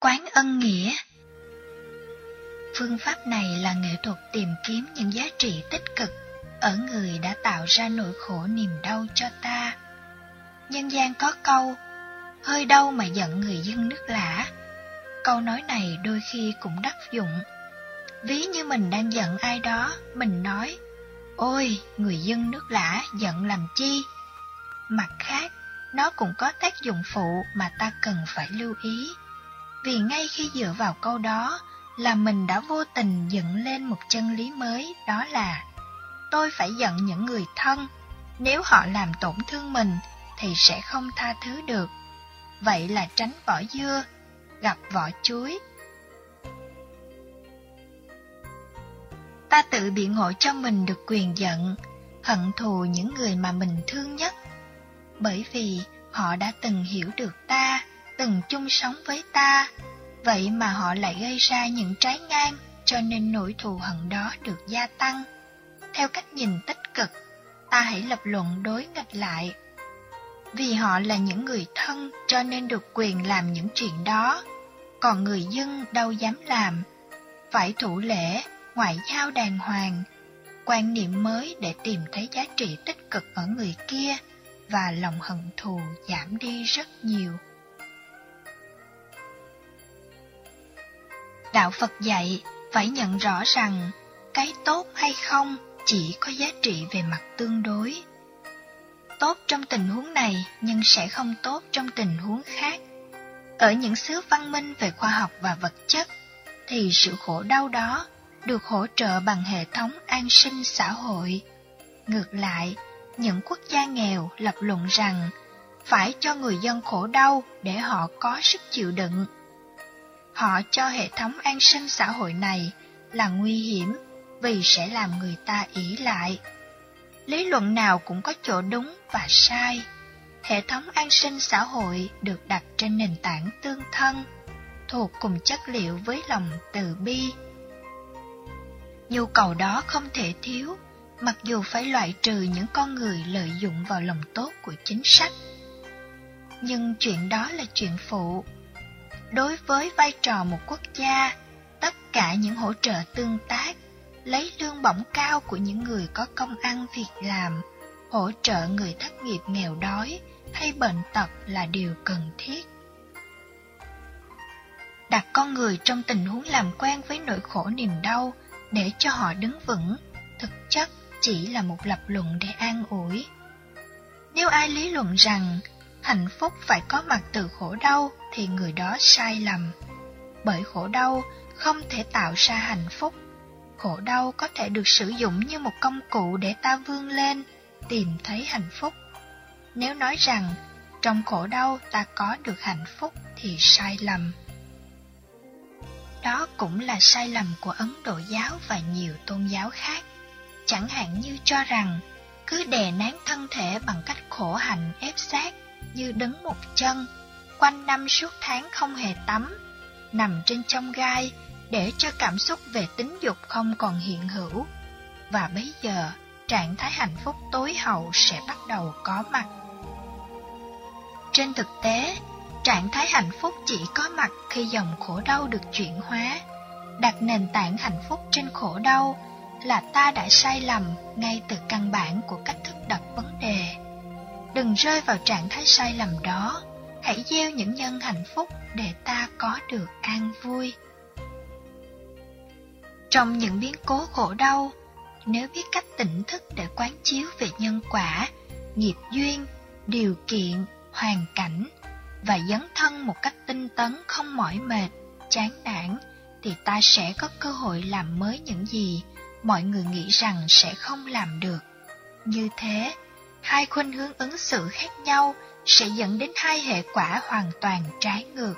Quán ân nghĩa Phương pháp này là nghệ thuật tìm kiếm những giá trị tích cực ở người đã tạo ra nỗi khổ niềm đau cho ta. Nhân gian có câu, hơi đau mà giận người dân nước lã. Câu nói này đôi khi cũng đắc dụng. Ví như mình đang giận ai đó, mình nói, ôi, người dân nước lã giận làm chi? Mặt khác, nó cũng có tác dụng phụ mà ta cần phải lưu ý. Vì ngay khi dựa vào câu đó là mình đã vô tình dựng lên một chân lý mới đó là tôi phải giận những người thân, nếu họ làm tổn thương mình thì sẽ không tha thứ được. Vậy là tránh vỏ dưa, gặp vỏ chuối. Ta tự biện hộ cho mình được quyền giận, hận thù những người mà mình thương nhất. Bởi vì họ đã từng hiểu được ta, từng chung sống với ta, vậy mà họ lại gây ra những trái ngang cho nên nỗi thù hận đó được gia tăng. Theo cách nhìn tích cực, ta hãy lập luận đối nghịch lại. Vì họ là những người thân cho nên được quyền làm những chuyện đó, còn người dân đâu dám làm. Phải thủ lễ, ngoại giao đàng hoàng, quan niệm mới để tìm thấy giá trị tích cực ở người kia và lòng hận thù giảm đi rất nhiều. Đạo Phật dạy phải nhận rõ rằng cái tốt hay không chỉ có giá trị về mặt tương đối. Tốt trong tình huống này nhưng sẽ không tốt trong tình huống khác. Ở những xứ văn minh về khoa học và vật chất thì sự khổ đau đó được hỗ trợ bằng hệ thống an sinh xã hội. Ngược lại, những quốc gia nghèo lập luận rằng phải cho người dân khổ đau để họ có sức chịu đựng. Họ cho hệ thống an sinh xã hội này là nguy hiểm vì sẽ làm người ta ỷ lại. Lý luận nào cũng có chỗ đúng và sai. Hệ thống an sinh xã hội được đặt trên nền tảng tương thân, thuộc cùng chất liệu với lòng từ bi. Nhu cầu đó không thể thiếu, mặc dù phải loại trừ những con người lợi dụng vào lòng tốt của chính sách. Nhưng chuyện đó là chuyện phụ. Đối với vai trò một quốc gia, tất cả những hỗ trợ tương tác lấy lương bổng cao của những người có công ăn việc làm, hỗ trợ người thất nghiệp nghèo đói hay bệnh tật là điều cần thiết. Đặt con người trong tình huống làm quen với nỗi khổ niềm đau để cho họ đứng vững, thực chất chỉ là một lập luận để an ủi. Nếu ai lý luận rằng hạnh phúc phải có mặt từ khổ đau thì người đó sai lầm. Bởi khổ đau không thể tạo ra hạnh phúc khổ đau có thể được sử dụng như một công cụ để ta vươn lên, tìm thấy hạnh phúc. Nếu nói rằng trong khổ đau ta có được hạnh phúc thì sai lầm. Đó cũng là sai lầm của Ấn Độ giáo và nhiều tôn giáo khác. Chẳng hạn như cho rằng cứ đè nén thân thể bằng cách khổ hạnh ép sát như đứng một chân, quanh năm suốt tháng không hề tắm, nằm trên trong gai để cho cảm xúc về tính dục không còn hiện hữu. Và bây giờ, trạng thái hạnh phúc tối hậu sẽ bắt đầu có mặt. Trên thực tế, trạng thái hạnh phúc chỉ có mặt khi dòng khổ đau được chuyển hóa. Đặt nền tảng hạnh phúc trên khổ đau là ta đã sai lầm ngay từ căn bản của cách thức đặt vấn đề. Đừng rơi vào trạng thái sai lầm đó, hãy gieo những nhân hạnh phúc để ta có được an vui. Trong những biến cố khổ đau, nếu biết cách tỉnh thức để quán chiếu về nhân quả, nghiệp duyên, điều kiện, hoàn cảnh và dấn thân một cách tinh tấn không mỏi mệt, chán nản, thì ta sẽ có cơ hội làm mới những gì mọi người nghĩ rằng sẽ không làm được. Như thế, hai khuynh hướng ứng xử khác nhau sẽ dẫn đến hai hệ quả hoàn toàn trái ngược.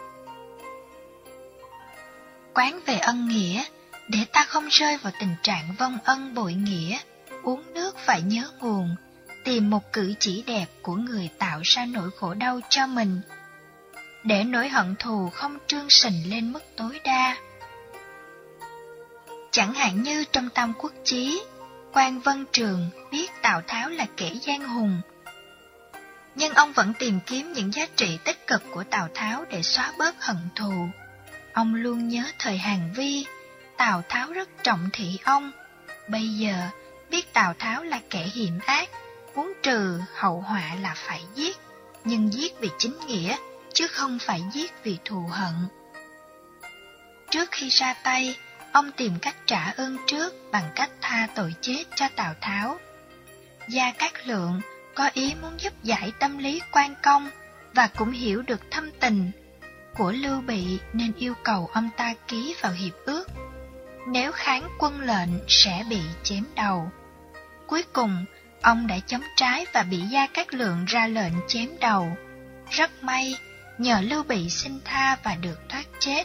Quán về ân nghĩa để ta không rơi vào tình trạng vong ân bội nghĩa, uống nước phải nhớ nguồn, tìm một cử chỉ đẹp của người tạo ra nỗi khổ đau cho mình, để nỗi hận thù không trương sình lên mức tối đa. Chẳng hạn như trong Tam Quốc Chí, quan Vân Trường biết Tào Tháo là kẻ gian hùng, nhưng ông vẫn tìm kiếm những giá trị tích cực của Tào Tháo để xóa bớt hận thù. Ông luôn nhớ thời Hàng Vi, Tào Tháo rất trọng thị ông. Bây giờ, biết Tào Tháo là kẻ hiểm ác, muốn trừ hậu họa là phải giết, nhưng giết vì chính nghĩa, chứ không phải giết vì thù hận. Trước khi ra tay, ông tìm cách trả ơn trước bằng cách tha tội chết cho Tào Tháo. Gia Cát Lượng có ý muốn giúp giải tâm lý quan công và cũng hiểu được thâm tình của Lưu Bị nên yêu cầu ông ta ký vào hiệp ước. Nếu kháng quân lệnh sẽ bị chém đầu. Cuối cùng, ông đã chống trái và bị Gia Cát Lượng ra lệnh chém đầu. Rất may, nhờ Lưu Bị xin tha và được thoát chết.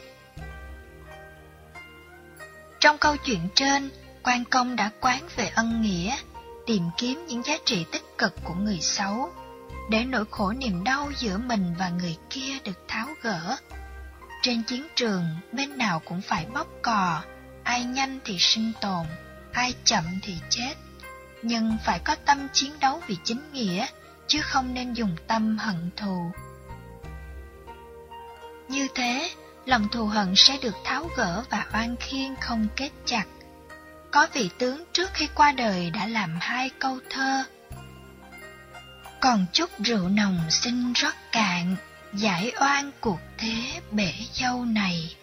Trong câu chuyện trên, quan công đã quán về ân nghĩa, tìm kiếm những giá trị tích cực của người xấu, để nỗi khổ niềm đau giữa mình và người kia được tháo gỡ. Trên chiến trường, bên nào cũng phải bóp cò, ai nhanh thì sinh tồn, ai chậm thì chết. Nhưng phải có tâm chiến đấu vì chính nghĩa, chứ không nên dùng tâm hận thù. Như thế, lòng thù hận sẽ được tháo gỡ và oan khiên không kết chặt. Có vị tướng trước khi qua đời đã làm hai câu thơ. Còn chút rượu nồng xin rót cạn, giải oan cuộc thế bể dâu này.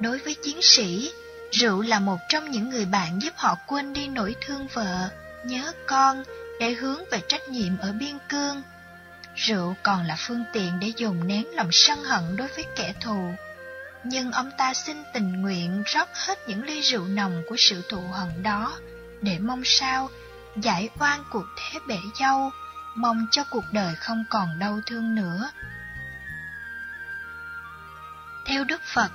Đối với chiến sĩ, rượu là một trong những người bạn giúp họ quên đi nỗi thương vợ, nhớ con để hướng về trách nhiệm ở biên cương. Rượu còn là phương tiện để dùng nén lòng sân hận đối với kẻ thù nhưng ông ta xin tình nguyện rót hết những ly rượu nồng của sự thù hận đó, để mong sao giải oan cuộc thế bể dâu, mong cho cuộc đời không còn đau thương nữa. Theo Đức Phật,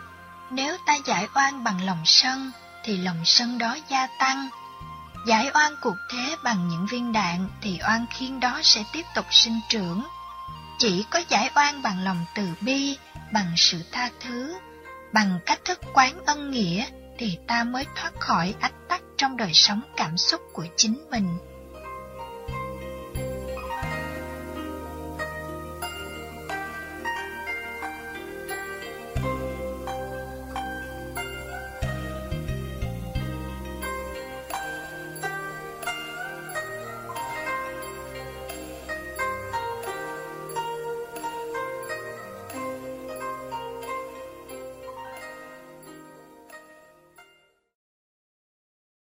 nếu ta giải oan bằng lòng sân, thì lòng sân đó gia tăng. Giải oan cuộc thế bằng những viên đạn thì oan khiên đó sẽ tiếp tục sinh trưởng. Chỉ có giải oan bằng lòng từ bi, bằng sự tha thứ, bằng cách thức quán ân nghĩa thì ta mới thoát khỏi ách tắc trong đời sống cảm xúc của chính mình.